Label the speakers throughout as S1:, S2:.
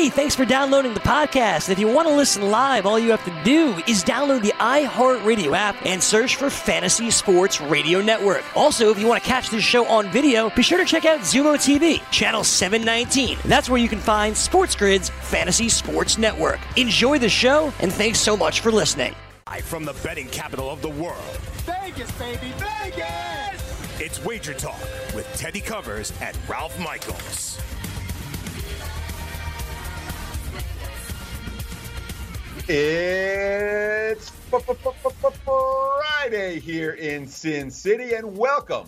S1: Hey, thanks for downloading the podcast. If you want to listen live, all you have to do is download the iHeartRadio app and search for Fantasy Sports Radio Network. Also, if you want to catch this show on video, be sure to check out Xumo TV, channel 719. That's where you can find Sports Grid's Fantasy Sports Network. Enjoy the show, and thanks so much for listening.
S2: From the betting capital of the world,
S3: Vegas, baby, Vegas!
S2: it's Wager Talk with Teddy Covers and Ralph Michaels.
S4: It's Friday here in Sin City, and welcome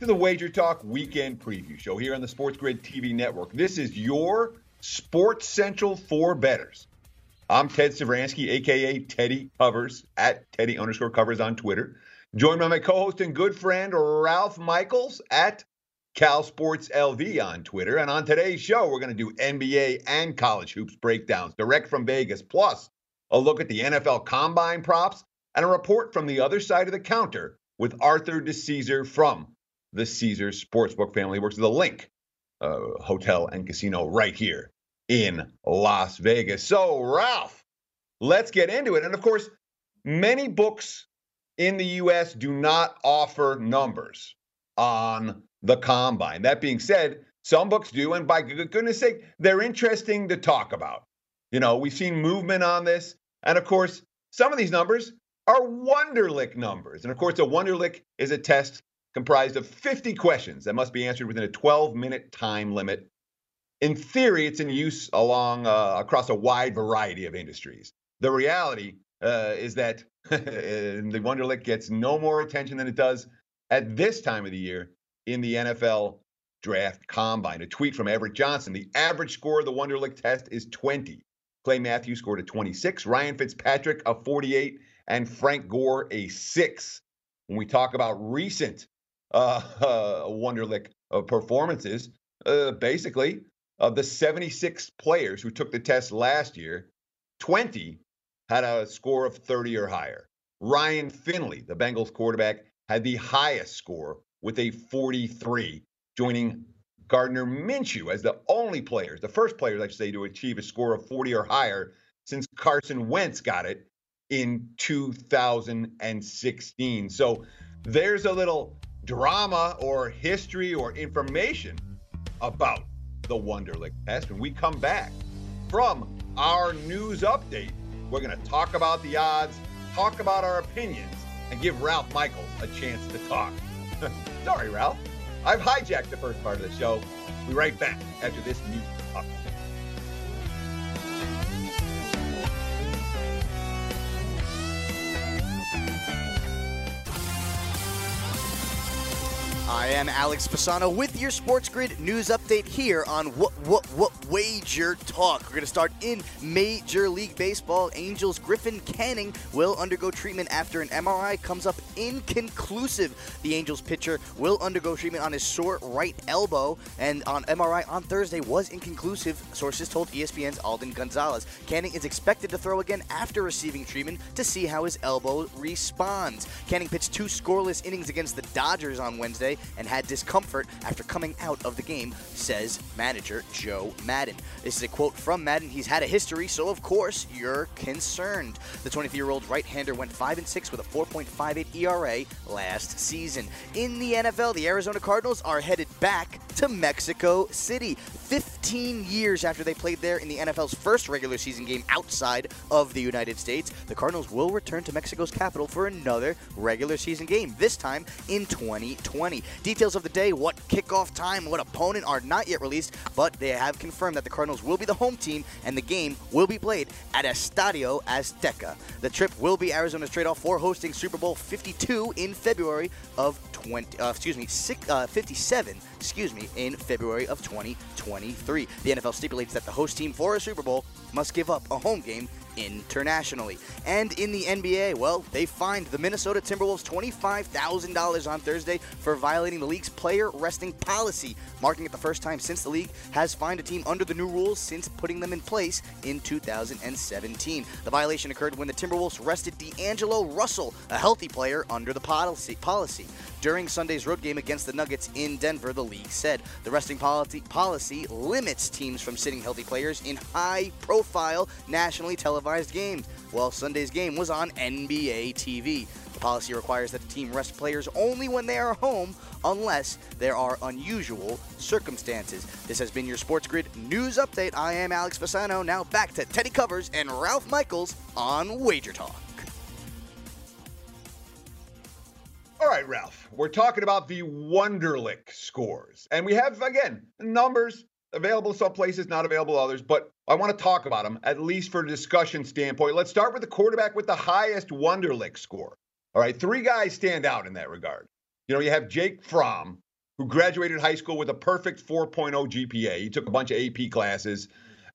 S4: to the Wager Talk Weekend Preview Show here on the Sports Grid TV network. This is your Sports Central for betters. I'm Ted Sevransky, aka Teddy Covers at Teddy underscore Covers on Twitter. Joined by my co-host and good friend Ralph Michaels at Cal Sports LV on Twitter. And on today's show, we're going to do NBA and college hoops breakdowns direct from Vegas, plus a look at the NFL combine props and a report from the other side of the counter with Arthur DeCesar from the Caesar Sportsbook family. He works at the LINQ uh, Hotel and Casino right here in Las Vegas. So, Ralph, let's get into it. And of course, many books in the U.S. do not offer numbers on the combine. That being said, some books do, and by goodness sake, they're interesting to talk about. You know, we've seen movement on this, and of course, some of these numbers are Wonderlic numbers. And of course, a Wonderlic is a test comprised of 50 questions that must be answered within a 12 minute time limit. In theory, it's in use along uh, across a wide variety of industries. The reality uh, is that the Wonderlic gets no more attention than it does at this time of the year in the NFL draft combine. A tweet from Everett Johnson the average score of the Wonderlic test is 20. Clay Matthews scored a 26, Ryan Fitzpatrick a 48, and Frank Gore a 6. When we talk about recent uh, uh, Wonderlic uh, performances, uh, basically, of the 76 players who took the test last year, 20 had a score of 30 or higher. Ryan Finley, the Bengals quarterback, had the highest score with a 43, joining Gardner Minshew as the only players, the first players, I should say, to achieve a score of 40 or higher since Carson Wentz got it in 2016. So there's a little drama or history or information about the Wonderlic test. When we come back from our news update, we're going to talk about the odds, talk about our opinions, and give Ralph Michaels a chance to talk. Sorry, Ralph. I've hijacked the first part of the show. We'll be right back after this news
S5: I am Alex Fasano with your Sports Grid news update here on what what what wager talk. We're going to start in Major League Baseball. Angels Griffin Canning will undergo treatment after an MRI comes up inconclusive. The Angels pitcher will undergo treatment on his sore right elbow, and on MRI on Thursday was inconclusive. Sources told ESPN's Alden Gonzalez. Canning is expected to throw again after receiving treatment to see how his elbow responds. Canning pitched two scoreless innings against the Dodgers on Wednesday and had discomfort after coming out of the game, says manager Joe Maddon. This is a quote from Maddon. He's had a history, so of course you're concerned. The 23-year-old right-hander went 5 and 6 with a 4.58 ERA last season. In the NFL, the Arizona Cardinals are headed back to Mexico City. 15 years after they played there in the NFL's first regular season game outside of the United States, the Cardinals will return to Mexico's capital for another regular season game, this time in 2020. Details of the day, what kickoff time, what opponent are not yet released, but they have confirmed that the Cardinals will be the home team and the game will be played at Estadio Azteca. The trip will be Arizona's trade-off for hosting Super Bowl 52 in February of 20, uh, excuse me, six, uh, 57, excuse me, in February of 2023. The NFL stipulates that the host team for a Super Bowl must give up a home game internationally. And in the NBA, well, they fined the Minnesota Timberwolves $25,000 on Thursday for violating the league's player resting policy, marking it the first time since the league has fined a team under the new rules since putting them in place in 2017. The violation occurred when the Timberwolves rested D'Angelo Russell, a healthy player, under the policy. policy. During Sunday's road game against the Nuggets in Denver, the league said the resting policy, policy limits teams from sitting healthy players in high profile nationally televised games, while Sunday's game was on NBA TV. The policy requires that the team rest players only when they are home unless there are unusual circumstances. This has been your Sports Grid News Update. I am Alex Fasano. Now back to Teddy Covers and Ralph Michaels on Wager Talk.
S4: All right, Ralph, we're talking about the Wonderlic scores. And we have, again, numbers available some places, not available others, but I want to talk about them, at least for a discussion standpoint. Let's start with the quarterback with the highest Wonderlic score. All right, three guys stand out in that regard. You know, you have Jake Fromm, who graduated high school with a perfect 4.0 GPA. He took a bunch of AP classes,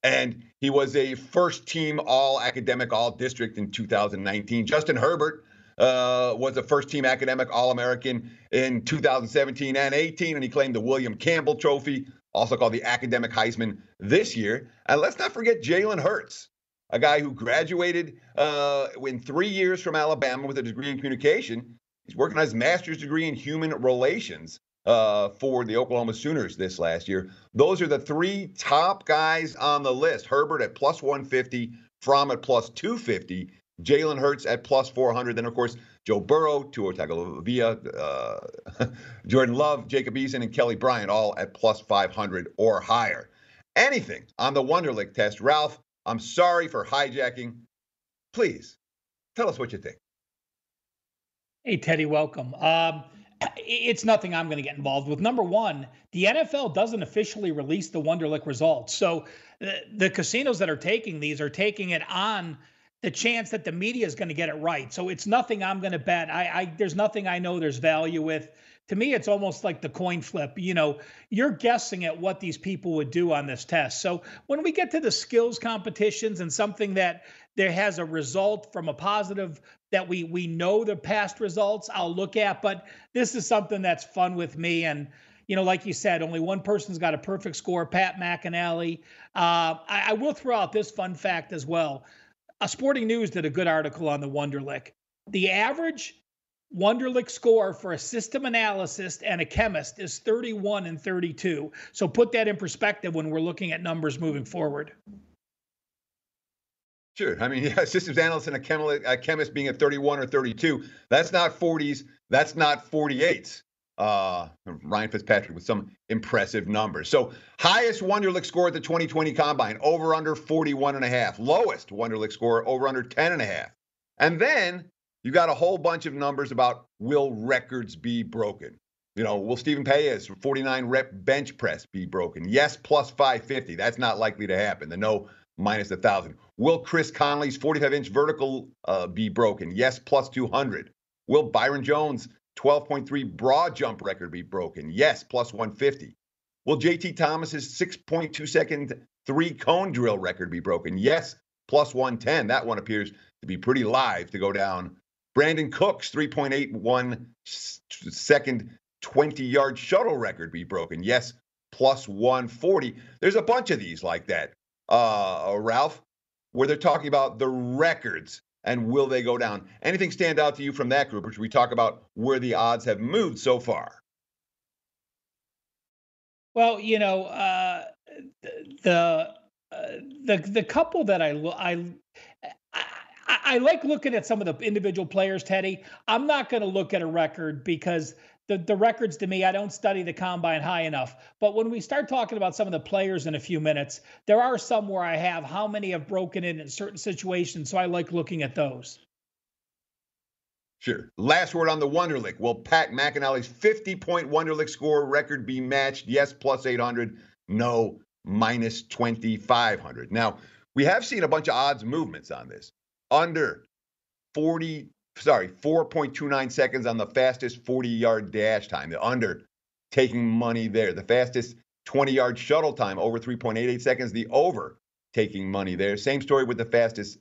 S4: and he was a first team all academic, all district in 2019. Justin Herbert uh, was a first team academic All American in 2017 and 18, and he claimed the William Campbell Trophy, also called the Academic Heisman, this year. And let's not forget Jalen Hurts, a guy who graduated uh, in three years from Alabama with a degree in communication. He's working on his master's degree in human relations uh, for the Oklahoma Sooners this last year. Those are the three top guys on the list Herbert at plus 150, Fromm at plus 250, Jalen Hurts at plus 400. Then, of course, Joe Burrow, Tua Tagovailoa, uh, Jordan Love, Jacob Eason, and Kelly Bryant all at plus 500 or higher. Anything on the Wonderlic test, Ralph, I'm sorry for hijacking. Please tell us what you think.
S6: Hey, Teddy, welcome. Um, it's nothing I'm going to get involved with. Number one, the NFL doesn't officially release the Wonderlic results. So the, the casinos that are taking these are taking it on the chance that the media is going to get it right. So it's nothing I'm going to bet. I, I there's nothing I know there's value with. To me, it's almost like the coin flip. You know, you're guessing at what these people would do on this test. So when we get to the skills competitions and something that there has a result from a positive that we we know the past results, I'll look at. But this is something that's fun with me and you know, like you said, only one person's got a perfect score, Pat McInally. Uh, I, I, will throw out this fun fact as well. A Sporting News did a good article on the Wonderlic. The average Wonderlic score for a system analyst and a chemist is 31 and 32. So put that in perspective when we're looking at numbers moving forward.
S4: Sure. I mean, yeah, systems analyst and a, a chemist being at 31 or 32, that's not 40s, that's not 48s uh, Ryan Fitzpatrick with some impressive numbers. So highest Wonderlic score at the 2020 Combine, over under 41 and a half. Lowest Wonderlic score, over under 10 and a half. And then you got a whole bunch of numbers about will records be broken? You know, will Stephen Paea 49 rep bench press be broken? Yes, plus 550. That's not likely to happen. The no minus a thousand. Will Chris Conley's 45 inch vertical uh, be broken? Yes, plus 200. Will Byron Jones 12.3 broad jump record be broken? Yes, plus 150. Will JT Thomas's 6.2 second three cone drill record be broken? Yes, plus 110. That one appears to be pretty live to go down. Brandin Cooks 3.81 second 20 yard shuttle record be broken? Yes, plus 140. There's a bunch of these like that, uh, Ralph, where they're talking about the records and will they go down? Anything stand out to you from that group, or should we talk about where the odds have moved so far?
S6: Well, you know, uh, the uh, the the couple that I I, I I like looking at some of the individual players, Teddy. I'm not going to look at a record because the, the records to me, I don't study the combine high enough. But when we start talking about some of the players in a few minutes, there are some where I have how many have broken in in certain situations. So I like looking at those.
S4: Sure. Last word on the Wonderlic. Will Pat McInally's 50 point Wonderlic score record be matched? Yes, plus 800. No, minus 2,500. Now, we have seen a bunch of odds movements on this. Under 40 sorry, 4.29 seconds on the fastest 40 yard dash time. The under taking money there. The fastest 20 yard shuttle time, over 3.88 seconds. The over taking money there. Same story with the fastest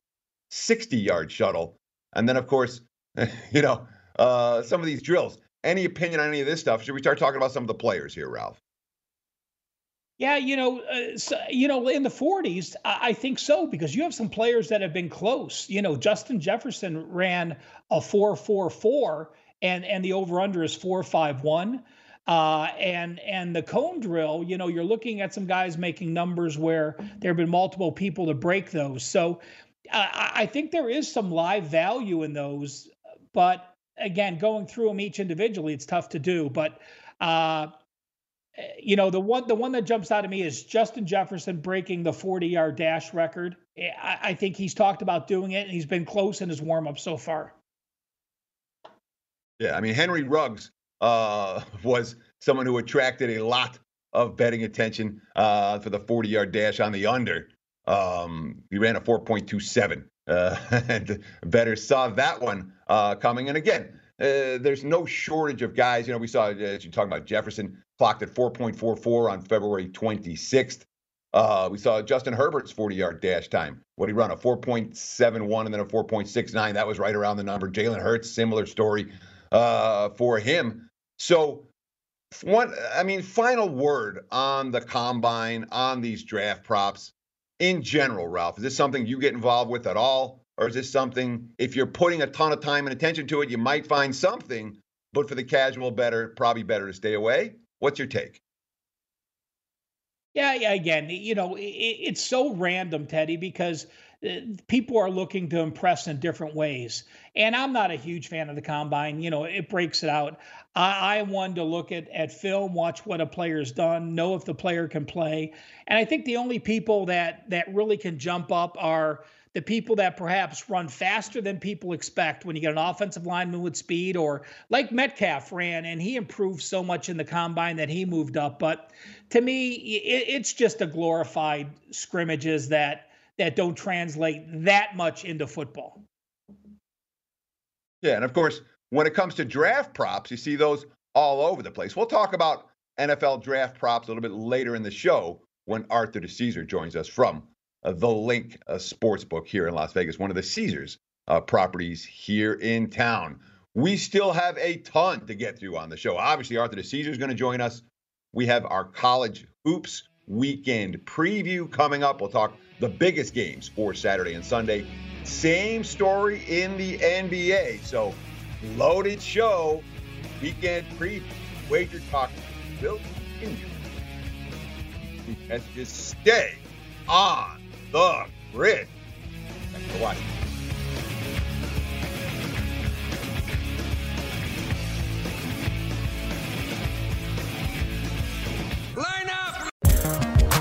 S4: 60 yard shuttle. And then, of course, you know, uh, some of these drills. Any opinion on any of this stuff? Should we start talking about some of the players here, Ralph?
S6: Yeah, you know, uh, so, you know, in the 40s, I, I, think so because you have some players that have been close. You know, Justin Jefferson ran a 4-4-4 and and the over under is 451. Uh, and and the cone drill, you know, you're looking at some guys making numbers where there have been multiple people to break those. So uh, I think there is some live value in those, but again, going through them each individually, it's tough to do. But uh, you know, the one the one that jumps out at me is Justin Jefferson breaking the 40 yard dash record. I, I think he's talked about doing it, and he's been close in his warm up so far.
S4: Yeah, I mean Henry Ruggs uh, was someone who attracted a lot of betting attention uh, for the 40 yard dash on the under. Um, he ran a 4.27, uh, and bettors saw that one uh, coming. And again, uh, there's no shortage of guys. You know, we saw, as you're talking about, Jefferson clocked at 4.44 on February 26th. Uh, we saw Justin Herbert's 40 yard dash time. What he run? A 4.71 and then a 4.69. That was right around the number. Jalen Hurts, similar story uh, for him. So, one, I mean, final word on the combine, on these draft props in general, Ralph. Is this something you get involved with at all? Or is this something, if you're putting a ton of time and attention to it, you might find something, but for the casual better, probably better to stay away? What's your take?
S6: Yeah, yeah. Again, you know, it, it's so random, Teddy, because uh, people are looking to impress in different ways. And I'm not a huge fan of the combine. You know, it breaks it out. I, I want to look at, at film, watch what a player's done, know if the player can play. And I think the only people that that really can jump up are the people that perhaps run faster than people expect when you get an offensive lineman with speed, or like Metcalf ran and he improved so much in the combine that he moved up. But to me, it, it's just a glorified scrimmages that that don't translate that much into football.
S4: Yeah, and of course, when it comes to draft props, you see those all over the place. We'll talk about NFL draft props a little bit later in the show when Arthur DeCesar joins us from uh, the LINQ uh, Sportsbook here in Las Vegas, one of the Caesars uh, properties here in town. We still have a ton to get through on the show. Obviously, Arthur DeCesar is going to join us. We have our college hoops weekend preview coming up. We'll talk the biggest games for Saturday and Sunday. Same story in the NBA. So, loaded show, weekend preview, wager talk will continue. Just stay on the grid. Thanks for watching.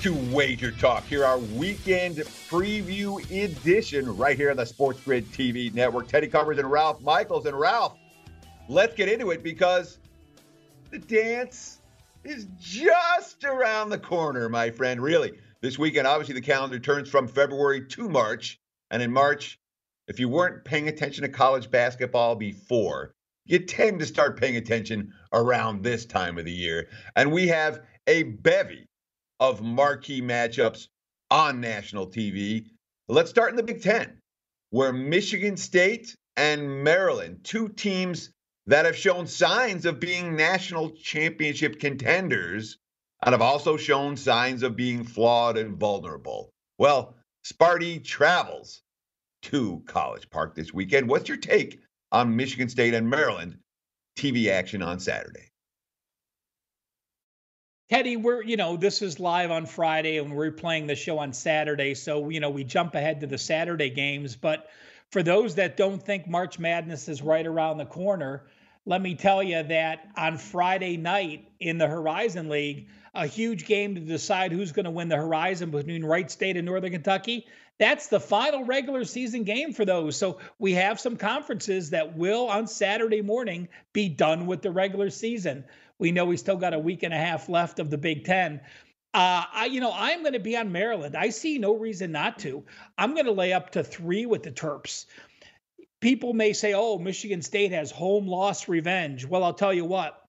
S4: To Wager Talk. Here, our weekend preview edition right here on the Sports Grid TV network. Teddy Covers and Ralph Michaels. And Ralph, let's get into it because the dance is just around the corner, my friend. Really. This weekend, obviously, the calendar turns from February to March. And in March, if you weren't paying attention to college basketball before, you tend to start paying attention around this time of the year. And we have a bevy of marquee matchups on national TV. Let's start in the Big Ten, where Michigan State and Maryland, two teams that have shown signs of being national championship contenders, and have also shown signs of being flawed and vulnerable. Well, Sparty travels to College Park this weekend. What's your take on Michigan State and Maryland TV action on Saturday?
S6: Teddy, we're, you know, this is live on Friday and we're playing the show on Saturday. So, you know, we jump ahead to the Saturday games. But for those that don't think March Madness is right around the corner, let me tell you that on Friday night in the Horizon League, a huge game to decide who's going to win the Horizon between Wright State and Northern Kentucky. That's the final regular season game for those. So we have some conferences that will on Saturday morning be done with the regular season. We know we still got a week and a half left of the Big Ten. Uh, I, you know, I'm going to be on Maryland. I see no reason not to. I'm going to lay up to three with the Terps. People may say, "Oh, Michigan State has home loss revenge." Well, I'll tell you what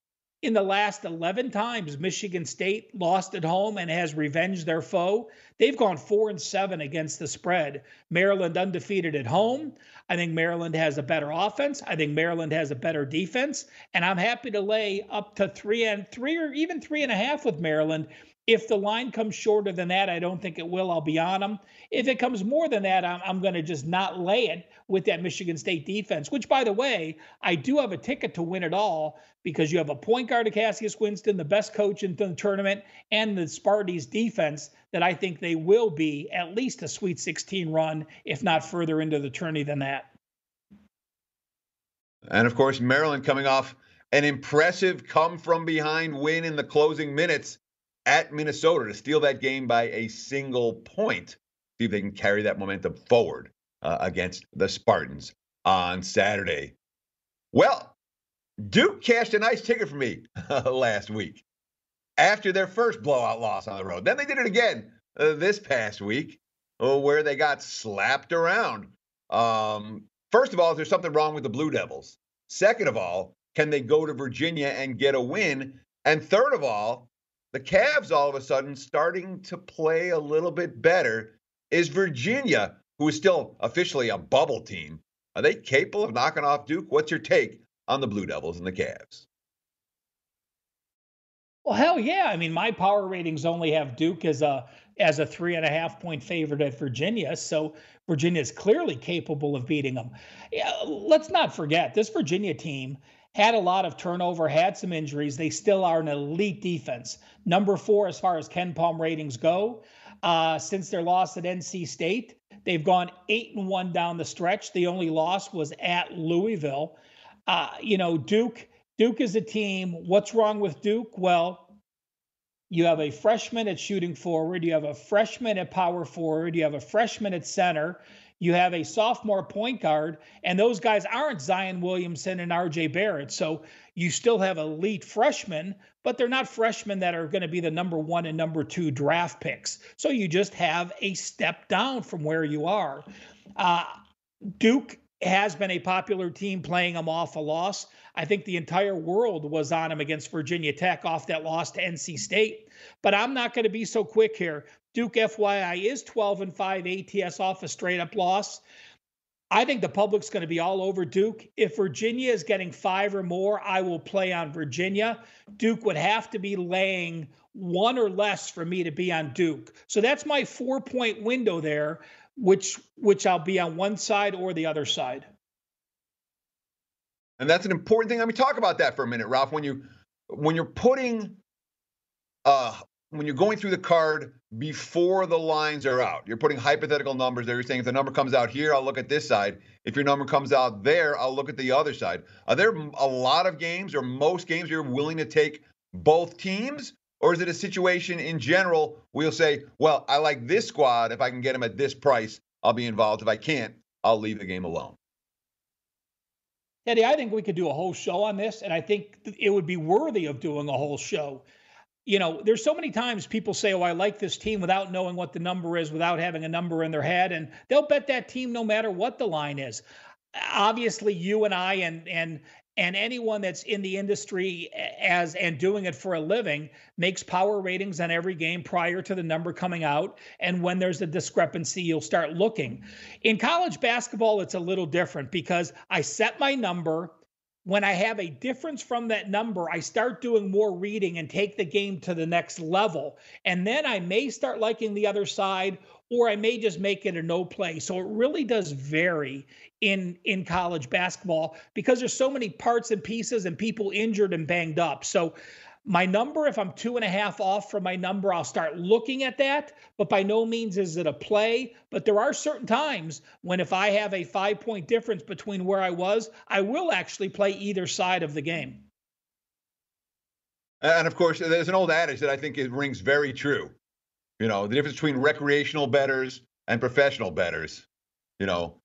S6: in the last 11 times Michigan State lost at home and has revenged their foe, they've gone 4 and 7 against the spread. Maryland undefeated at home. I think Maryland has a better offense. I think Maryland has a better defense. And I'm happy to lay up to three and three or even three and a half with Maryland if the line comes shorter than that, I don't think it will. I'll be on them. If it comes more than that, I'm, I'm going to just not lay it with that Michigan State defense, which, by the way, I do have a ticket to win it all because you have a point guard of Cassius Winston, the best coach in the tournament, and the Sparty's defense that I think they will be at least a Sweet 16 run, if not further into the tourney than that.
S4: And of course, Maryland coming off an impressive come from behind win in the closing minutes at Minnesota to steal that game by a single point. See if they can carry that momentum forward uh, against the Spartans on Saturday. Well, Duke cashed a nice ticket for me last week after their first blowout loss on the road. Then they did it again uh, this past week uh, where they got slapped around. Um, first of all, is there something wrong with the Blue Devils? Second of all, can they go to Virginia and get a win? And third of all, the Cavs all of a sudden starting to play a little bit better. Is Virginia, who is still officially a bubble team, are they capable of knocking off Duke? What's your take on the Blue Devils and the Cavs?
S6: Well, hell yeah! I mean, my power ratings only have Duke as a as a three and a half point favorite at Virginia, so Virginia is clearly capable of beating them. Yeah, let's not forget this Virginia team had a lot of turnover, had some injuries. They still are an elite defense. Number four, as far as KenPom ratings go, uh, since their loss at NC State, they've gone eight and one down the stretch. The only loss was at Louisville. Uh, you know, Duke. Duke is a team. What's wrong with Duke? Well, you have a freshman at shooting forward. You have a freshman at power forward. You have a freshman at center. You have a sophomore point guard, and those guys aren't Zion Williamson and RJ Barrett. So you still have elite freshmen, but they're not freshmen that are going to be the number one and number two draft picks. So you just have a step down from where you are. Uh, Duke has been a popular team playing them off a loss. I think the entire world was on him against Virginia Tech off that loss to NC State. But I'm not going to be so quick here. Duke FYI is 12 and 5 ATS off a straight up loss. I think the public's going to be all over Duke. If Virginia is getting five or more, I will play on Virginia. Duke would have to be laying one or less for me to be on Duke. So that's my four point window there, which which I'll be on one side or the other side.
S4: And that's an important thing. Let me talk about that for a minute, Ralph. When you when you're putting uh when you're going through the card before the lines are out, you're putting hypothetical numbers there. You're saying if the number comes out here, I'll look at this side. If your number comes out there, I'll look at the other side. Are there a lot of games or most games you're willing to take both teams? Or is it a situation in general where you'll say, well, I like this squad. If I can get them at this price, I'll be involved. If I can't, I'll leave the game alone.
S6: Eddie, I think we could do a whole show on this, and I think it would be worthy of doing a whole show you know, there's so many times people say, "Oh, I like this team," without knowing what the number is, without having a number in their head, and they'll bet that team no matter what the line is. Obviously, you and I and and and anyone that's in the industry as and doing it for a living makes power ratings on every game prior to the number coming out and when there's a discrepancy you'll start looking in college basketball it's a little different because i set my number when I have a difference from that number, I start doing more reading and take the game to the next level. And then I may start liking the other side, or I may just make it a no play. So it really does vary in in college basketball because there's so many parts and pieces and people injured and banged up. So My number, if I'm two and a half off from my number, I'll start looking at that. But by no means is it a play. But there are certain times when if I have a five point difference between where I was, I will actually play either side of the game.
S4: And of course, there's an old adage that I think it rings very true. You know, the difference between recreational betters and professional betters. You know,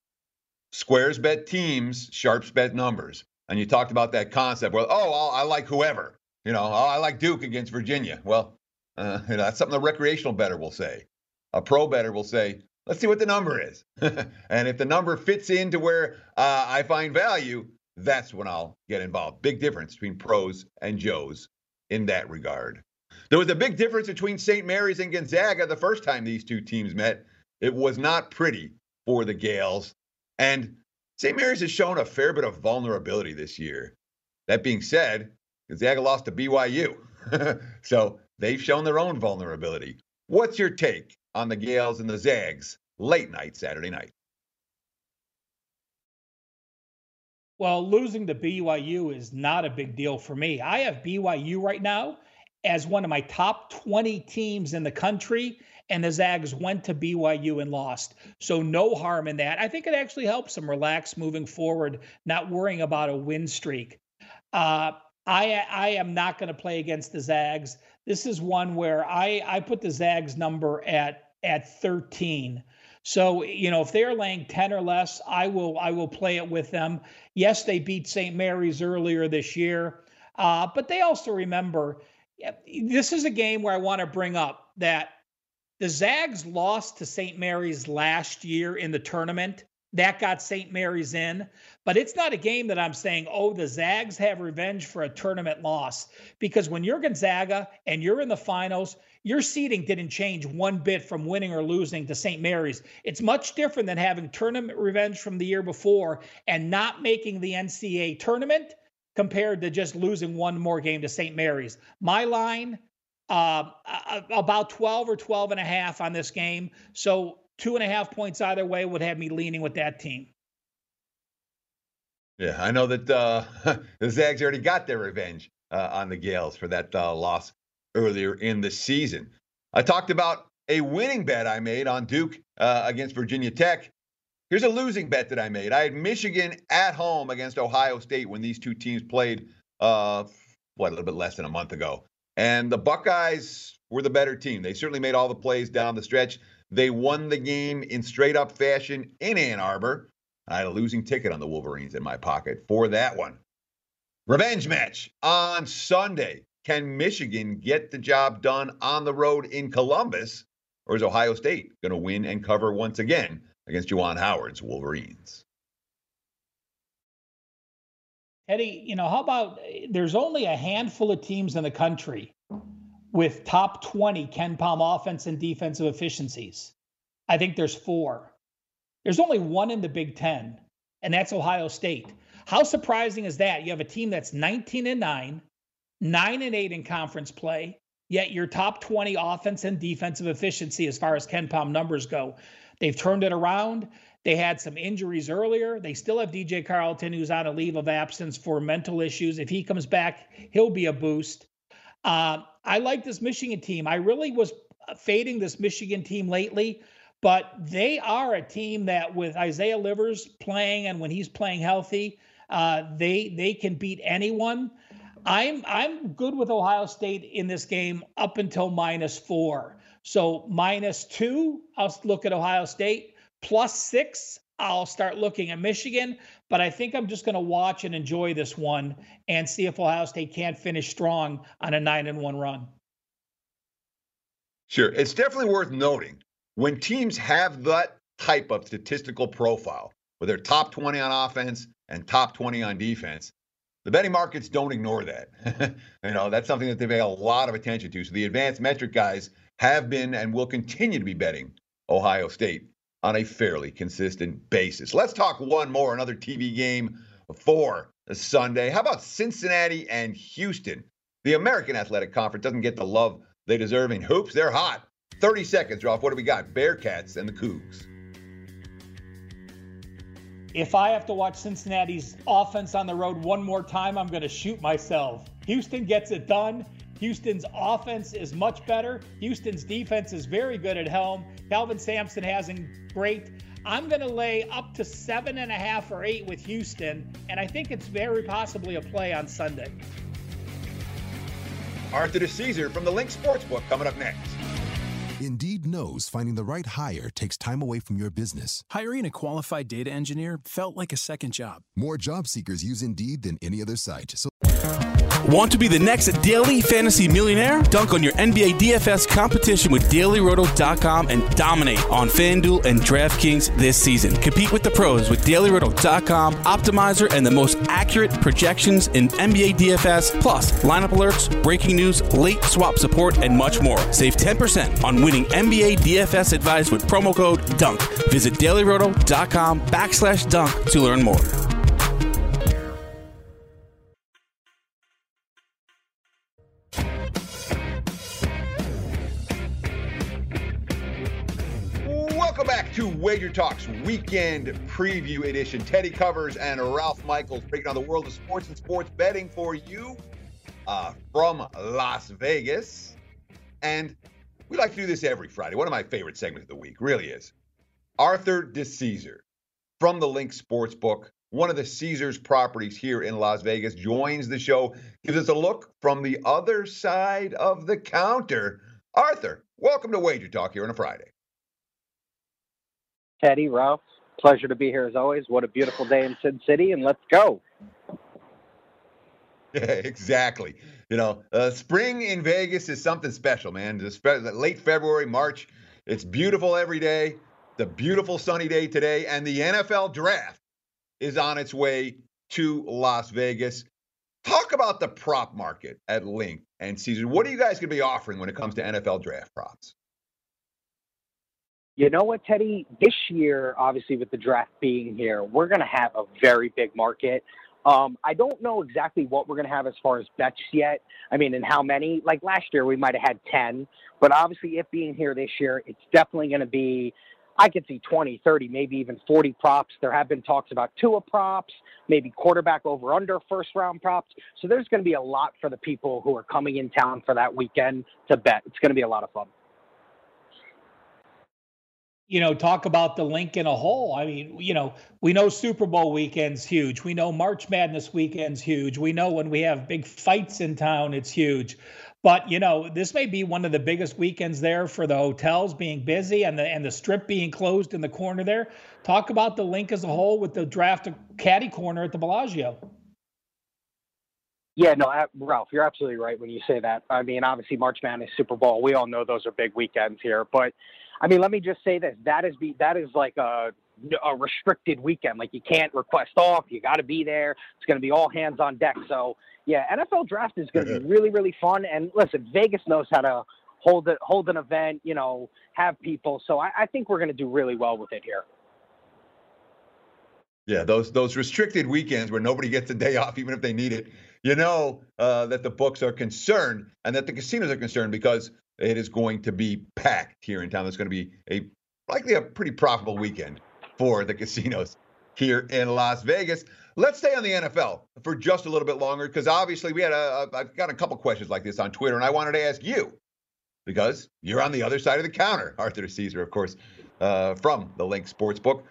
S4: squares bet teams, sharps bet numbers. And you talked about that concept. Well, oh, I'll, i like whoever. You know, oh, I like Duke against Virginia. Well, uh, you know, that's something a recreational better will say. A pro better will say, let's see what the number is. and if the number fits into where uh, I find value, that's when I'll get involved. Big difference between pros and Joes in that regard. There was a big difference between St. Mary's and Gonzaga the first time these two teams met. It was not pretty for the Gaels. And St. Mary's has shown a fair bit of vulnerability this year. That being said, Gonzaga lost to BYU. so they've shown their own vulnerability. What's your take on the Gaels and the Zags late night Saturday night?
S6: Well, losing to BYU is not a big deal for me. I have BYU right now as one of my top 20 teams in the country, and the Zags went to BYU and lost. So, no harm in that. I think it actually helps them relax moving forward, not worrying about a win streak. Uh, I, I am not going to play against the Zags. This is one where I, I put the Zags number at at 13. So, you know, if they're laying 10 or less, I will I will play it with them. Yes, they beat St. Mary's earlier this year. Uh, but they also remember this is a game where I want to bring up that the Zags lost to St. Mary's last year in the tournament. That got St. Mary's in. But it's not a game that I'm saying, oh, the Zags have revenge for a tournament loss. Because when you're Gonzaga and you're in the finals, your seeding didn't change one bit from winning or losing to St. Mary's. It's much different than having tournament revenge from the year before and not making the NCAA tournament compared to just losing one more game to St. Mary's. My line, uh, about 12 or 12 and a half on this game. So two and a half points either way would have me leaning with that team.
S4: Yeah, I know that uh, the Zags already got their revenge uh, on the Gaels for that uh, loss earlier in the season. I talked about a winning bet I made on Duke uh, against Virginia Tech. Here's a losing bet that I made. I had Michigan at home against Ohio State when these two teams played, uh, what, a little bit less than a month ago. And the Buckeyes were the better team. They certainly made all the plays down the stretch. They won the game in straight up fashion in Ann Arbor. I had a losing ticket on the Wolverines in my pocket for that one. Revenge match on Sunday. Can Michigan get the job done on the road in Columbus? Or is Ohio State going to win and cover once again against Juwan Howard's Wolverines?
S6: Eddie, you know, how about eh, there's only a handful of teams in the country with top 20 KenPom offense and defensive efficiencies. I think there's four. There's only one in the Big Ten, and that's Ohio State. How surprising is that? You have a team that's 19 and 9, nine and eight in conference play, yet your top 20 offense and defensive efficiency as far as KenPom numbers go. They've turned it around. They had some injuries earlier. They still have DJ Carton, who's on a leave of absence for mental issues. If he comes back, he'll be a boost. Uh, I like this Michigan team. I really was fading this Michigan team lately, but they are a team that, with Isaiah Livers playing and when he's playing healthy, uh, they they can beat anyone. I'm I'm good with Ohio State in this game up until minus four. So minus two, I'll look at Ohio State. Plus six, I'll start looking at Michigan. But I think I'm just going to watch and enjoy this one and see if Ohio State can't finish strong on a nine and one run.
S4: Sure, it's definitely worth noting when teams have that type of statistical profile, where they're top 20 on offense and top 20 on defense, the betting markets don't ignore that. you know, that's something that they pay a lot of attention to. So the advanced metric guys have been and will continue to be betting Ohio State on a fairly consistent basis. Let's talk one more, another TV game for Sunday. How about Cincinnati and Houston? The American Athletic Conference doesn't get the love they deserve in hoops. They're hot. 30 seconds, Ralph. What do we got? Bearcats and the Cougs
S6: if I have to watch Cincinnati's offense on the road one more time, I'm going to shoot myself. Houston gets it done. Houston's offense is much better. Houston's defense is very good at home. Kelvin Sampson hasn't great. I'm going to lay up to seven and a half or eight with Houston, and I think it's very possibly a play on Sunday.
S4: Arthur DeCesar from the LINQ Sportsbook coming up next.
S7: Indeed knows finding the right hire takes time away from your business.
S8: Hiring a qualified data engineer felt like a second job.
S7: More job seekers use Indeed than any other site. So
S9: Want to be the next daily fantasy millionaire? Dunk on your NBA DFS competition with dailyroto.com and dominate on FanDuel and DraftKings this season. Compete with the pros with dailyroto.com, optimizer, and the most accurate projections in NBA DFS, plus lineup alerts, breaking news, late swap support, and much more. Save 10% on winning NBA DFS advice with promo code DUNK. Visit dailyroto.com backslash dunk to learn more.
S4: Welcome back to Wager Talks Weekend Preview Edition. Teddy Covers and Ralph Michaels breaking down the world of sports and sports betting for you uh, from Las Vegas. And we like to do this every Friday. One of my favorite segments of the week, really is. Arthur DeCesar from the LINQ Sportsbook, one of the Caesars properties here in Las Vegas, joins the show, gives us a look from the other side of the counter. Arthur, welcome to Wager Talk here on a Friday.
S10: Teddy, Ralph, pleasure to be here as always. What a beautiful day in Sin City, and let's go.
S4: Yeah, exactly. You know, uh, spring in Vegas is something special, man. Just late February, March. It's beautiful every day. The beautiful sunny day today, and the NFL draft is on its way to Las Vegas. Talk about the prop market at LINQ and Caesar. What are you guys going to be offering when it comes to NFL draft props?
S10: You know what, Teddy? This year, obviously, with the draft being here, we're going to have a very big market. Um, I don't know exactly what we're going to have as far as bets yet. I mean, and how many. Like last year, we might have had 10, but obviously, it being here this year, it's definitely going to be. I could see 20, 30, maybe even 40 props. There have been talks about Tua props, maybe quarterback over under first round props. So there's going to be a lot for the people who are coming in town for that weekend to bet. It's going to be a lot of fun
S6: you know, talk about the LINQ in a hole. I mean, you know, we know Super Bowl weekend's huge. We know March Madness weekend's huge. We know when we have big fights in town, it's huge. But you know, this may be one of the biggest weekends there for the hotels being busy and the and the strip being closed in the corner there. Talk about the LINQ as a whole with the draft caddy corner at the Bellagio.
S10: Yeah, no, Ralph, you're absolutely right when you say that. I mean, obviously March Madness, Super Bowl, we all know those are big weekends here, but I mean, let me just say this: that is be that is like a a restricted weekend. Like you can't request off. You got to be there. It's going to be all hands on deck. So yeah, NFL draft is going to be really really fun. And listen, Vegas knows how to hold it, hold an event. You know, have people. So I, I think we're going to do really well with it here.
S4: Yeah, those those restricted weekends where nobody gets a day off, even if they need it. You know uh, that the books are concerned and that the casinos are concerned because it is going to be packed here in town. It's going to be a likely a pretty profitable weekend for the casinos here in Las Vegas. Let's stay on the NFL for just a little bit longer because obviously we had a I've got a couple questions like this on Twitter and I wanted to ask you because you're on the other side of the counter, Arthur Caesar, of course, uh, from the LINQ Sportsbook.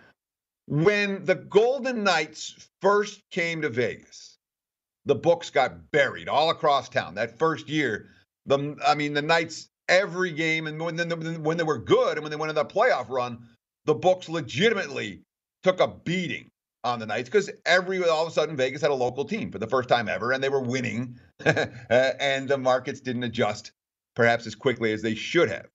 S4: When the Golden Knights first came to Vegas, the books got buried all across town. That first year, the I mean the Knights every game. And when, when they were good and when they went in that playoff run, the books legitimately took a beating on the Knights because every all of a sudden Vegas had a local team for the first time ever, and they were winning, and the markets didn't adjust perhaps as quickly as they should have.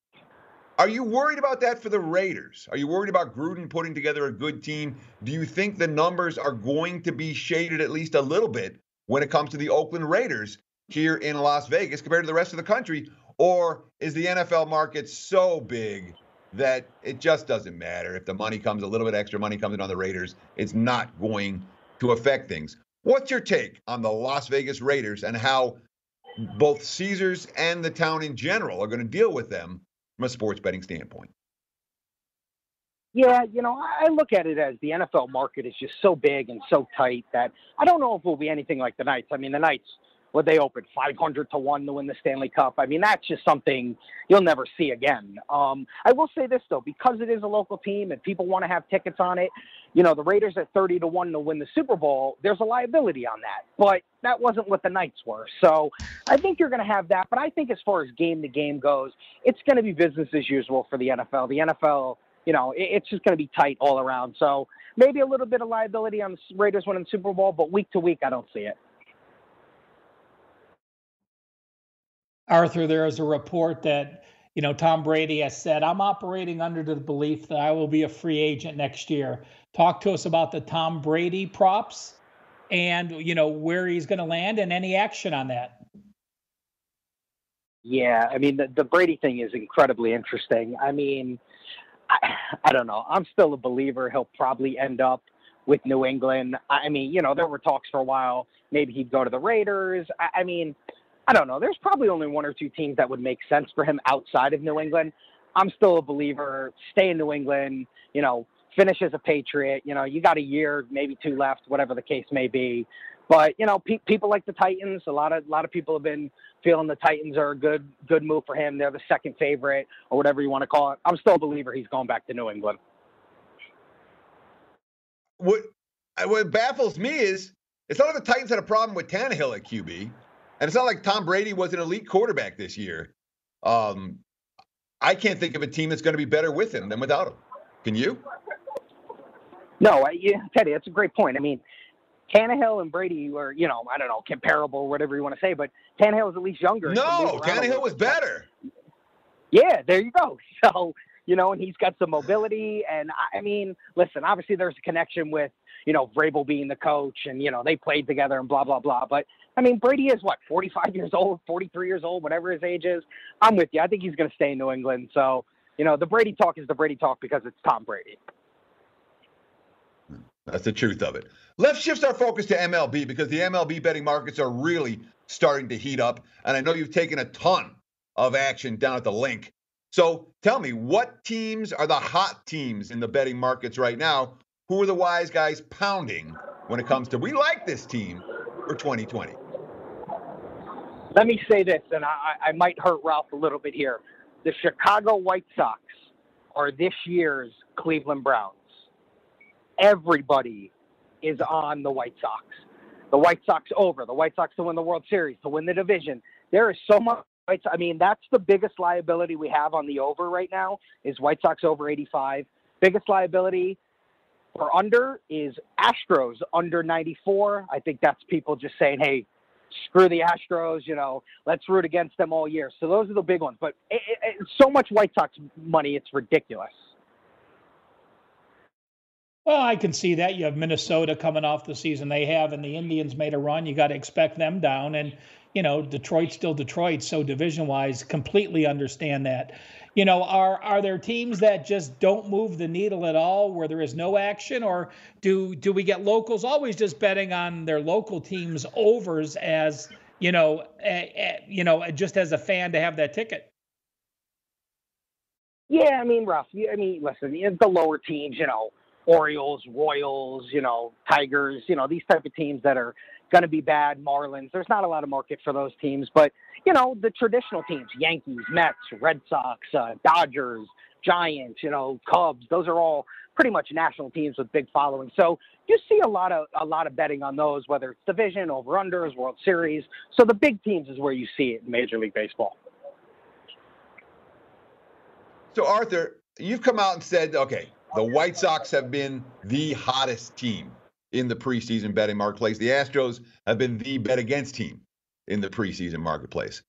S4: Are you worried about that for the Raiders? Are you worried about Gruden putting together a good team? Do you think the numbers are going to be shaded at least a little bit when it comes to the Oakland Raiders here in Las Vegas compared to the rest of the country? Or is the NFL market so big that it just doesn't matter if the money comes a little bit extra money comes in on the Raiders, it's not going to affect things. What's your take on the Las Vegas Raiders and how both Caesars and the town in general are going to deal with them from a sports betting standpoint?
S10: Yeah, you know, I look at it as the NFL market is just so big and so tight that I don't know if it will be anything like the Knights. I mean, the Knights what they opened 500 to 1 to win the Stanley Cup. I mean, that's just something you'll never see again. Um, I will say this, though, because it is a local team and people want to have tickets on it, you know, the Raiders at 30 to 1 to win the Super Bowl, there's a liability on that. But that wasn't what the Knights were. So I think you're going to have that. But I think as far as game to game goes, it's going to be business as usual for the NFL. The NFL, you know, it's just going to be tight all around. So maybe a little bit of liability on the Raiders winning the Super Bowl, but week to week, I don't see it.
S6: Arthur, there is a report that you know Tom Brady has said, "I'm operating under the belief that I will be a free agent next year." Talk to us about the Tom Brady props, and you know where he's going to land, and any action on that.
S10: Yeah, I mean the, the Brady thing is incredibly interesting. I mean, I, I don't know. I'm still a believer he'll probably end up with New England. I mean, you know, there were talks for a while. Maybe he'd go to the Raiders. I, I mean, I don't know. There's probably only one or two teams that would make sense for him outside of New England. I'm still a believer. Stay in New England. You know, finish as a Patriot. You know, you got a year, maybe two left, whatever the case may be. But you know, pe- people like the Titans. A lot of a lot of people have been feeling the Titans are a good good move for him. They're the second favorite, or whatever you want to call it. I'm still a believer he's going back to New England.
S4: What what baffles me is it's not like the Titans had a problem with Tannehill at QB. And it's not like Tom Brady was an elite quarterback this year. Um, I can't think of a team that's going to be better with him than without him. Can you?
S10: No, I, yeah, Teddy, that's a great point. I mean, Tannehill and Brady were, you know, I don't know, comparable, whatever you want to say, but Tannehill was at least younger.
S4: No, Tannehill was better.
S10: Yeah, there you go. So, you know, and he's got some mobility. And I mean, listen, obviously there's a connection with, you know, Vrabel being the coach and, you know, they played together and blah, blah, blah. But I mean, Brady is what, 45 years old, 43 years old, whatever his age is. I'm with you. I think he's going to stay in New England. So, you know, the Brady talk is the Brady talk because it's Tom Brady.
S4: That's the truth of it. Let's shift our focus to MLB because the MLB betting markets are really starting to heat up. And I know you've taken a ton of action down at the LINQ. So tell me, what teams are the hot teams in the betting markets right now? Who are the wise guys pounding when it comes to we like this team for 2020?
S10: Let me say this, and I, I might hurt Ralph a little bit here. The Chicago White Sox are this year's Cleveland Browns. Everybody is on the White Sox. The White Sox over. The White Sox to win the World Series, to win the division. There is so much. I mean, that's the biggest liability we have on the over right now is White Sox over 85. Biggest liability for under is Astros under 94. I think that's people just saying, hey, screw the Astros, you know, let's root against them all year. So those are the big ones. But it, it, so much White Sox money, it's ridiculous.
S6: Well, I can see that. You have Minnesota coming off the season they have, and the Indians made a run. You got to expect them down. And, you know, Detroit's still Detroit. So division wise, completely understand that you know, are are there teams that just don't move the needle at all, where there is no action, or do do we get locals always just betting on their local teams overs as you know, you know, just as a fan to have that ticket?
S10: Yeah, I mean, rough. I mean, listen, the lower teams, you know, Orioles, Royals, you know, Tigers, you know, these type of teams that are going to be bad. Marlins. There's not a lot of market for those teams, but you know the traditional teams: Yankees, Mets, Red Sox, uh, Dodgers, Giants. You know, Cubs. Those are all pretty much national teams with big followings. So you see a lot of a lot of betting on those, whether it's division, over unders, World Series. So the big teams is where you see it in Major League Baseball.
S4: So Arthur, you've come out and said, okay, the White Sox have been the hottest team in the preseason betting marketplace. The Astros have been the bet against team in the preseason marketplace.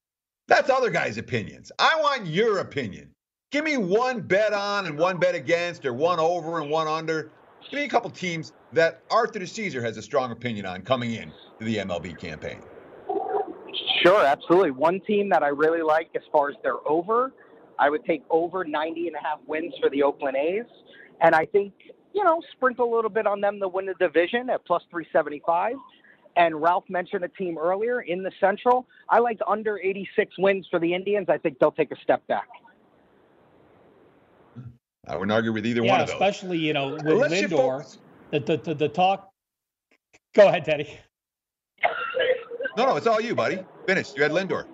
S4: That's other guys' opinions. I want your opinion. Give me one bet on and one bet against, or one over and one under. Give me a couple teams that Arthur DeCesar has a strong opinion on coming in to the MLB campaign.
S10: Sure, absolutely. One team that I really like as far as their over, I would take over 90 and a half wins for the Oakland A's. And I think you know, sprinkle a little bit on them to win the division at plus 375. And Ralph mentioned a team earlier in the Central. I like under 86 wins for the Indians. I think they'll take a step back.
S4: I wouldn't argue with either
S6: yeah,
S4: one of those.
S6: especially, you know, with well, Lindor, the, the, the, the talk. Go ahead, Teddy.
S4: No, No, no, it's all you, buddy. Finish. You had Lindor.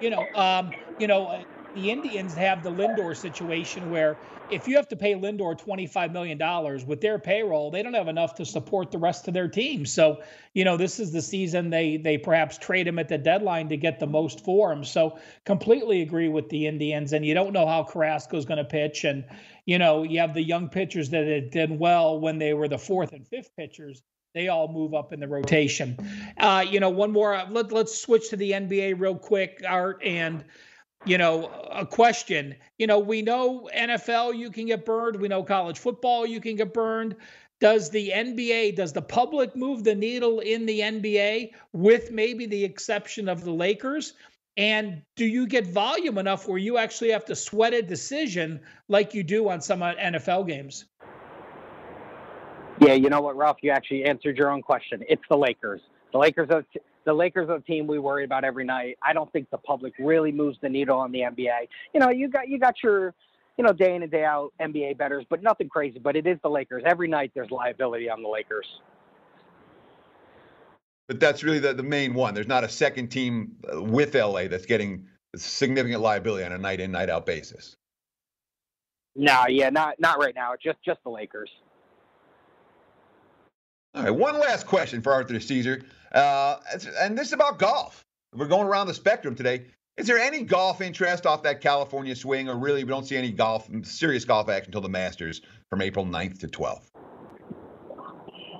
S6: You know, um, you know, the Indians have the Lindor situation where if you have to pay Lindor $25 million with their payroll, they don't have enough to support the rest of their team. So, you know, this is the season they they perhaps trade him at the deadline to get the most for him. So completely agree with the Indians. And you don't know how Carrasco's going to pitch. And, you know, you have the young pitchers that did well when they were the fourth and fifth pitchers they all move up in the rotation. Uh, you know, one more. Let, let's switch to the NBA real quick, Art. And you know, a question. You know, we know NFL you can get burned. We know college football you can get burned. Does the NBA, does the public move the needle in the NBA with maybe the exception of the Lakers? And do you get volume enough where you actually have to sweat a decision like you do on some NFL games?
S10: Yeah, you know what, Ralph? You actually answered your own question. It's the Lakers. The Lakers are the Lakers are the team we worry about every night. I don't think the public really moves the needle on the NBA. You know, you got you got your, you know, day in and day out NBA bettors, but nothing crazy. But it is the Lakers. Every night there's liability on the Lakers.
S4: But that's really the, the main one. There's not a second team with LA that's getting significant liability on a night in, night out basis.
S10: No, yeah, not not right now. Just just the Lakers.
S4: All right, one last question for Arthur Caesar, uh, and this is about golf. We're going around the spectrum today. Is there any golf interest off that California swing, or really we don't see any golf, serious golf action until the Masters from April 9th to 12th?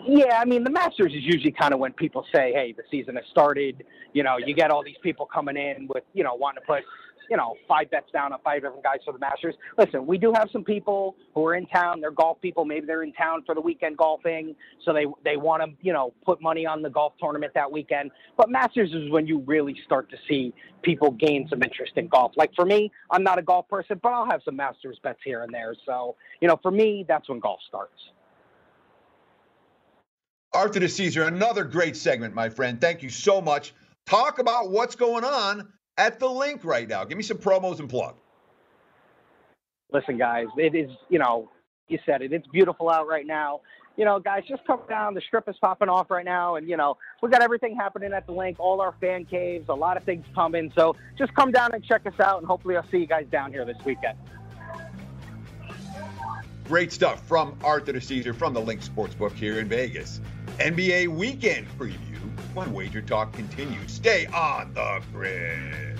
S10: Yeah, I mean, the Masters is usually kind of when people say, hey, the season has started. You know, you get all these people coming in with, you know, wanting to put you know, five bets down on five different guys for the Masters. Listen, we do have some people who are in town. They're golf people. Maybe they're in town for the weekend golfing, so they they want to you know put money on the golf tournament that weekend. But Masters is when you really start to see people gain some interest in golf. Like for me, I'm not a golf person, but I'll have some Masters bets here and there. So you know, for me, that's when golf starts.
S4: Arthur DeCesar, another great segment, my friend. Thank you so much. Talk about what's going on at the LINQ right now. Give me some promos and plug.
S10: Listen, guys, it is, you know, you said it. It's beautiful out right now. You know, guys, just come down. The strip is popping off right now, and you know we got everything happening at the LINQ. All our fan caves, a lot of things coming. So just come down and check us out, and hopefully I'll see you guys down here this weekend.
S4: Great stuff from Arthur DeCesar from the LINQ Sportsbook here in Vegas. NBA weekend preview when Wager Talk continues. Stay on the grid.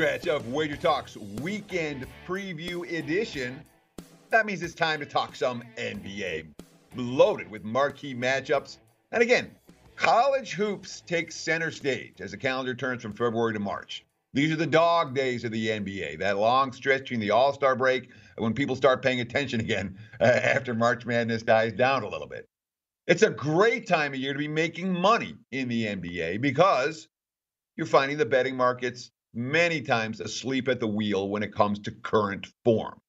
S4: Stretch of Wager Talks Weekend Preview Edition. That means it's time to talk some NBA. Loaded with marquee matchups. And again, college hoops takes center stage as the calendar turns from February to March. These are the dog days of the NBA, that long stretch between the All Star break when people start paying attention again uh, after March Madness dies down a little bit. It's a great time of year to be making money in the NBA because you're finding the betting markets many times asleep at the wheel when it comes to current form.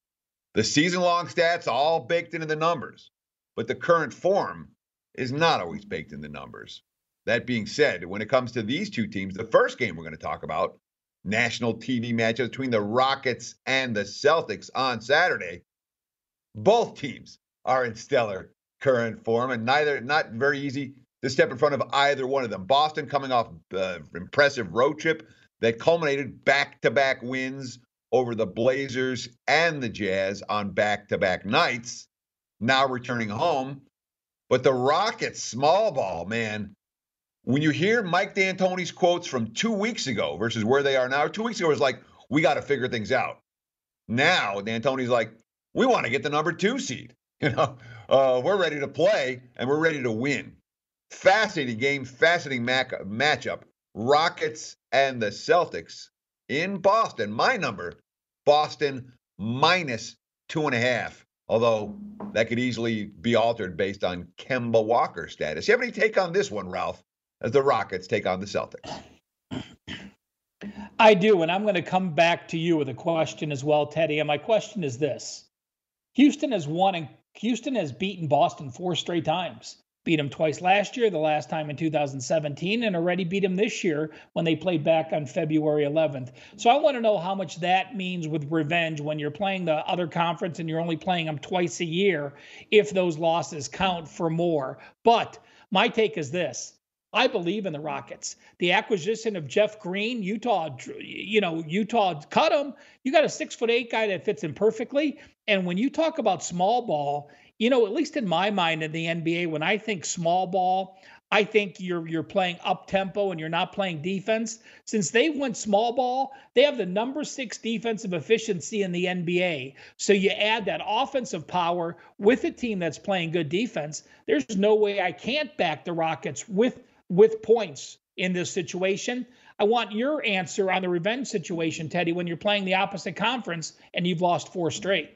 S4: The season long stats all baked into the numbers, but the current form is not always baked in the numbers. That being said, when it comes to these two teams, the first game we're going to talk about, national TV matchup between the Rockets and the Celtics on Saturday, both teams are in stellar current form and neither not very easy to step in front of either one of them. Boston coming off uh, impressive road trip that culminated back to back wins over the Blazers and the Jazz on back to back nights, now returning home. But the Rockets, small ball, man, when you hear Mike D'Antoni's quotes from two weeks ago versus where they are now, two weeks ago was like, we got to figure things out. Now, D'Antoni's like, we want to get the number two seed. You know, uh, we're ready to play and we're ready to win. Fascinating game, fascinating matchup. Rockets and the Celtics in Boston. My number, Boston minus two and a half. Although that could easily be altered based on Kemba Walker status. You have any take on this one, Ralph, as the Rockets take on the Celtics?
S6: I do, and I'm going to come back to you with a question as well, Teddy. And my question is this: Houston has won and Houston has beaten Boston four straight times. Beat them twice last year, the last time in 2017, and already beat them this year when they played back on February 11th. So I want to know how much that means with revenge when you're playing the other conference and you're only playing them twice a year, if those losses count for more. But my take is this I believe in the Rockets. The acquisition of Jeff Green, Utah, you know, Utah cut him. You got a six foot eight guy that fits in perfectly. And when you talk about small ball, you know, at least in my mind in the NBA, when I think small ball, I think you're you're playing up tempo and you're not playing defense. Since they went small ball, they have the number six defensive efficiency in the NBA. So you add that offensive power with a team that's playing good defense. There's no way I can't back the Rockets with with points in this situation. I want your answer on the revenge situation, Teddy, when you're playing the opposite conference and you've lost four straight.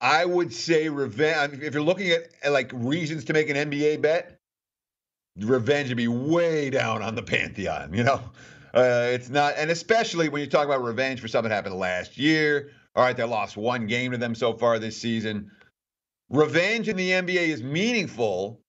S4: I would say revenge. If you're looking at like reasons to make an NBA bet, revenge would be way down on the pantheon. You know, uh, it's not, and especially when you talk about revenge for something that happened last year. All right, they lost one game to them so far this season. Revenge in the NBA is meaningful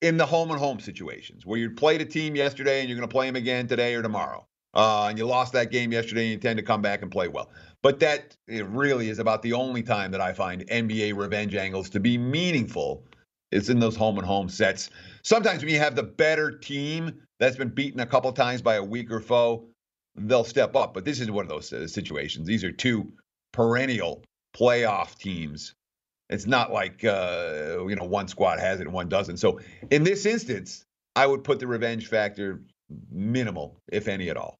S4: in the home and home situations where you played a team yesterday and you're going to play them again today or tomorrow. Uh, and you lost that game yesterday and you intend to come back and play well. But that it really is about the only time that I find NBA revenge angles to be meaningful. It's in those home and home sets. Sometimes when you have the better team that's been beaten a couple times by a weaker foe, they'll step up. But this is one of those uh, situations. These are two perennial playoff teams it's not like uh, you know one squad has it and one doesn't. So in this instance, I would put the revenge factor minimal, if any at all.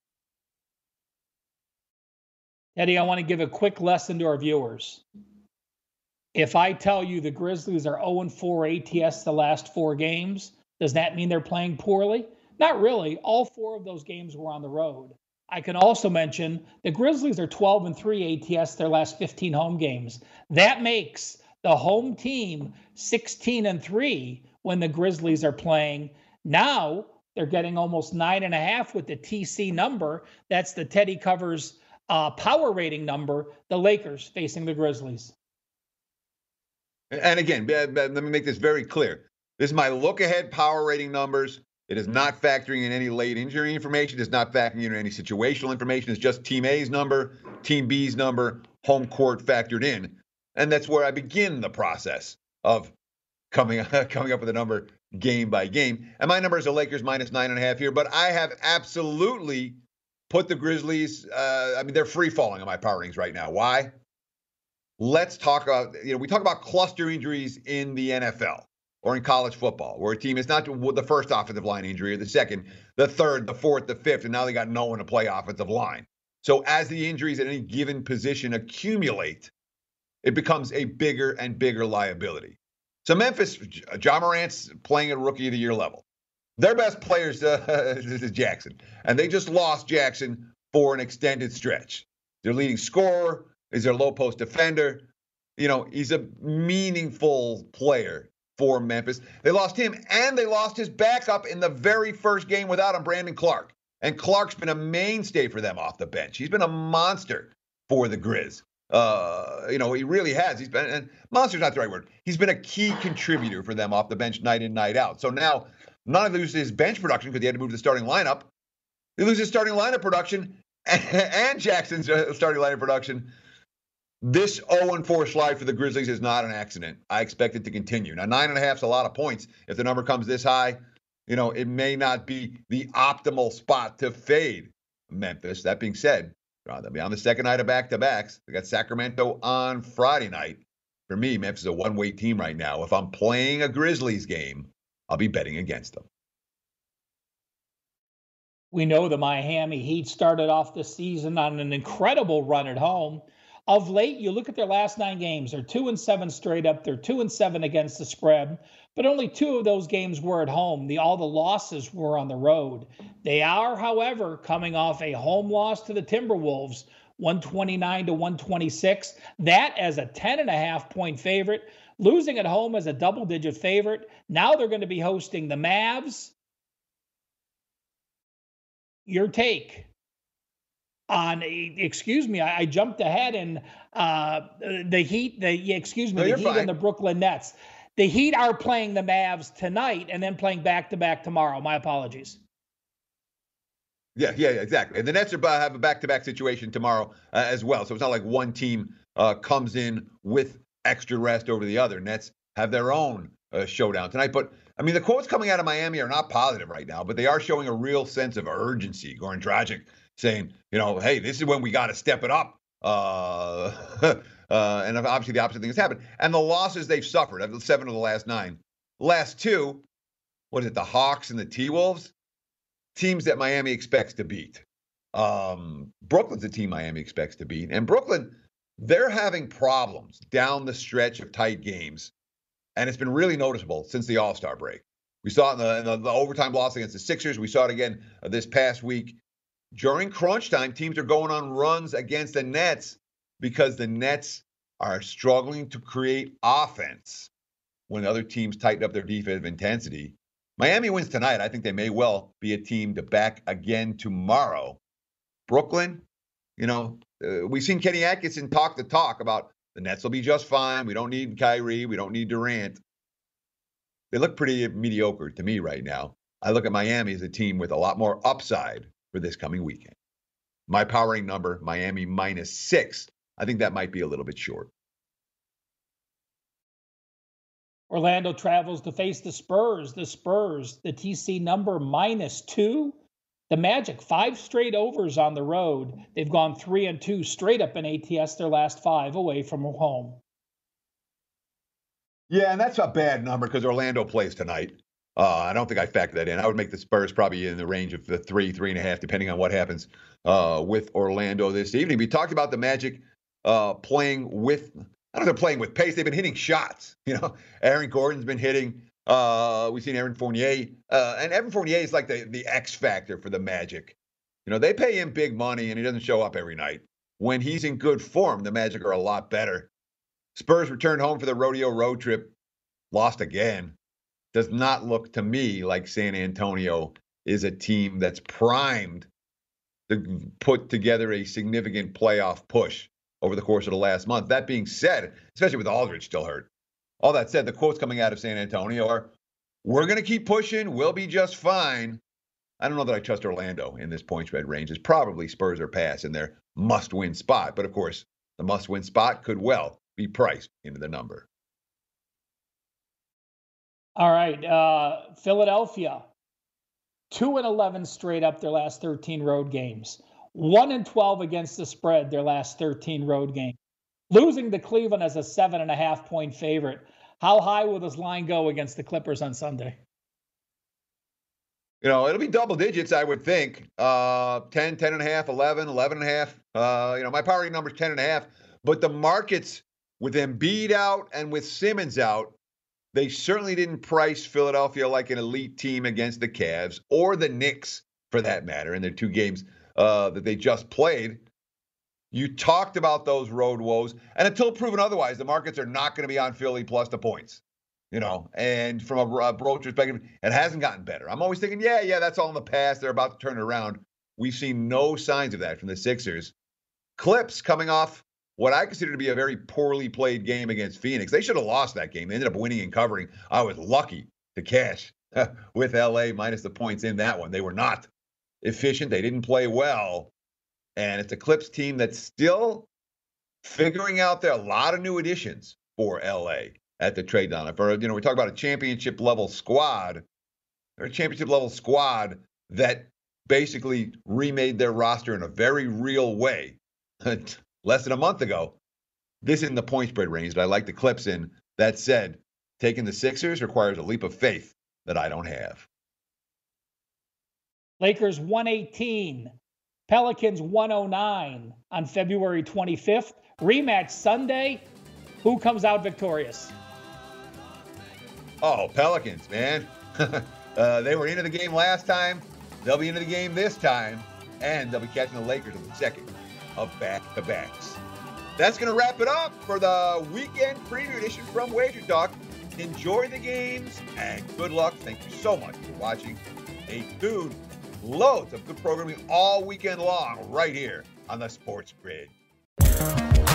S6: Eddie, I want to give a quick lesson to our viewers. If I tell you the Grizzlies are 0 4 ATS the last four games, does that mean they're playing poorly? Not really. All four of those games were on the road. I can also mention the Grizzlies are 12 and 3 ATS their last 15 home games. That makes the home team 16 and 3 when the Grizzlies are playing. Now they're getting almost nine and a half with the TC number. That's the Teddy Covers uh, power rating number. The Lakers facing the Grizzlies.
S4: And again, let me make this very clear. This is my look ahead power rating numbers. It is not factoring in any late injury information. It's not factoring in any situational information. It's just Team A's number, Team B's number, home court factored in. And that's where I begin the process of coming coming up with a number game by game. And my number is the Lakers minus nine and a half here, but I have absolutely put the Grizzlies. Uh, I mean, they're free falling on my power rings right now. Why? Let's talk about you know we talk about cluster injuries in the NFL or in college football, where a team is not the first offensive line injury or the second, the third, the fourth, the fifth, and now they got no one to play offensive line. So as the injuries at any given position accumulate, it becomes a bigger and bigger liability. So Memphis, Ja Morant's playing at rookie of the year level. Their best players uh, is Jackson, and they just lost Jackson for an extended stretch. Their leading scorer is their low post defender. You know, he's a meaningful player for Memphis. They lost him, and they lost his backup in the very first game without him, Brandon Clarke. And Clarke's been a mainstay for them off the bench. He's been a monster for the Grizz. Uh, you know, he really has. He's been, and monster's not the right word. He's been a key contributor for them off the bench night in, night out. So now, not only loses his bench production because he had to move to the starting lineup, he loses starting lineup production and, and Jackson's uh, starting lineup production. This 0 4 slide for the Grizzlies is not an accident. I expect it to continue. Now, nine and a half is a lot of points. If the number comes this high, you know, it may not be the optimal spot to fade Memphis. That being said, They'll be on the second night of back to backs. They got Sacramento on Friday night. For me, Memphis is a one way team right now. If I'm playing a Grizzlies game, I'll be betting against them.
S6: We know the Miami Heat started off the season on an incredible run at home. Of late, you look at their last nine games, they're two and seven straight up. They're two and seven against the spread, but only two of those games were at home. The all the losses were on the road. They are, however, coming off a home loss to the Timberwolves, 129 to 126. That as a 10 and a half point favorite, losing at home as a double digit favorite. Now they're going to be hosting the Mavs your take on excuse me I, I jumped ahead and uh, the heat the excuse me
S4: No,
S6: the heat
S4: fine.
S6: and the brooklyn nets the heat are playing the mavs tonight and then playing back to back tomorrow my apologies
S4: Yeah, yeah, exactly. And the Nets are about have a back-to-back situation tomorrow uh, as well. So it's not like one team uh, comes in with extra rest over the other. Nets have their own uh, showdown tonight. But I mean, the quotes coming out of Miami are not positive right now, but they are showing a real sense of urgency. Goran Dragic saying, you know, hey, this is when we got to step it up. Uh, uh, and obviously, the opposite thing has happened. And the losses they've suffered, of the seven of the last nine, last two, what is it, the Hawks and the T Wolves? Teams that Miami expects to beat. Um, Brooklyn's a team Miami expects to beat. And Brooklyn, they're having problems down the stretch of tight games. And it's been really noticeable since the All Star break. We saw it in the, in the, the overtime loss against the Sixers. We saw it again uh, this past week. During crunch time, teams are going on runs against the Nets because the Nets are struggling to create offense when other teams tighten up their defensive intensity. Miami wins tonight. I think they may well be a team to back again tomorrow. Brooklyn, you know, uh, we've seen Kenny Atkinson talk the talk about the Nets will be just fine. We don't need Kyrie. We don't need Durant. They look pretty mediocre to me right now. I look at Miami as a team with a lot more upside for this coming weekend. My powering number, Miami minus six. I think that might be a little bit short.
S6: orlando travels to face the spurs the spurs the tc number minus two the magic five straight overs on the road they've gone three and two straight up in ats their last five away from home
S4: Yeah, and that's a bad number because Orlando plays tonight. Uh, I don't think I factor that in. I would make the Spurs probably in the range of the three, three and a half, depending on what happens uh, with Orlando this evening. We talked about the Magic uh, playing with, I don't know they're playing with pace. They've been hitting shots. You know, Aaron Gordon's been hitting. Uh, we've seen Aaron Fournier. Uh, and Evan Fournier is like the, the X factor for the Magic. You know, they pay him big money and he doesn't show up every night. When he's in good form, the Magic are a lot better. Spurs returned home for the rodeo road trip, lost again. Does not look to me like San Antonio is a team that's primed to put together a significant playoff push over the course of the last month. That being said, especially with Aldridge still hurt, all that said, the quotes coming out of San Antonio are we're going to keep pushing, we'll be just fine. I don't know that I trust Orlando in this point spread range. It's probably Spurs or pass in their must win spot. But of course, the must win spot could well be priced into the number.
S6: All right, uh, Philadelphia, two and eleven straight up their last thirteen road games. One and twelve against the spread their last thirteen road games. Losing to Cleveland as a seven and a half point favorite. How high will this line go against the Clippers on Sunday?
S4: You know, it'll be double digits, I would think. Uh, 10, 10 and a half, 11, 11 and a half. Uh, you know, my power number is 10 and a half. But the markets with Embiid out and with Simmons out, they certainly didn't price Philadelphia like an elite team against the Cavs or the Knicks, for that matter, in their two games uh, that they just played. You talked about those road woes, and until proven otherwise, the markets are not going to be on Philly plus the points. You know, and from a, a broad perspective, it hasn't gotten better. I'm always thinking, yeah, yeah, that's all in the past. They're about to turn it around. We've seen no signs of that from the Sixers. Clips coming off what I consider to be a very poorly played game against Phoenix. They should have lost that game. They ended up winning and covering. I was lucky to cash with LA minus the points in that one. They were not efficient. They didn't play well. And it's a Clips team that's still figuring out there a lot of new additions for LA at the trade deadline. For you know, we talk about a championship level squad, or a championship level squad that basically remade their roster in a very real way less than a month ago. This isn't the point spread range that I like the clips in. That said, taking the Sixers requires a leap of faith that I don't have.
S6: Lakers 118, Pelicans 109 on February 25th. Rematch Sunday. Who comes out victorious?
S4: Oh, Pelicans, man. uh, they were into the game last time. They'll be into the game this time. And they'll be catching the Lakers in the second of back to backs. That's going to wrap it up for the weekend preview edition from Wager Talk. Enjoy the games and good luck. Thank you so much for watching. Stay tuned. Loads of good programming all weekend long right here on the Sports Grid.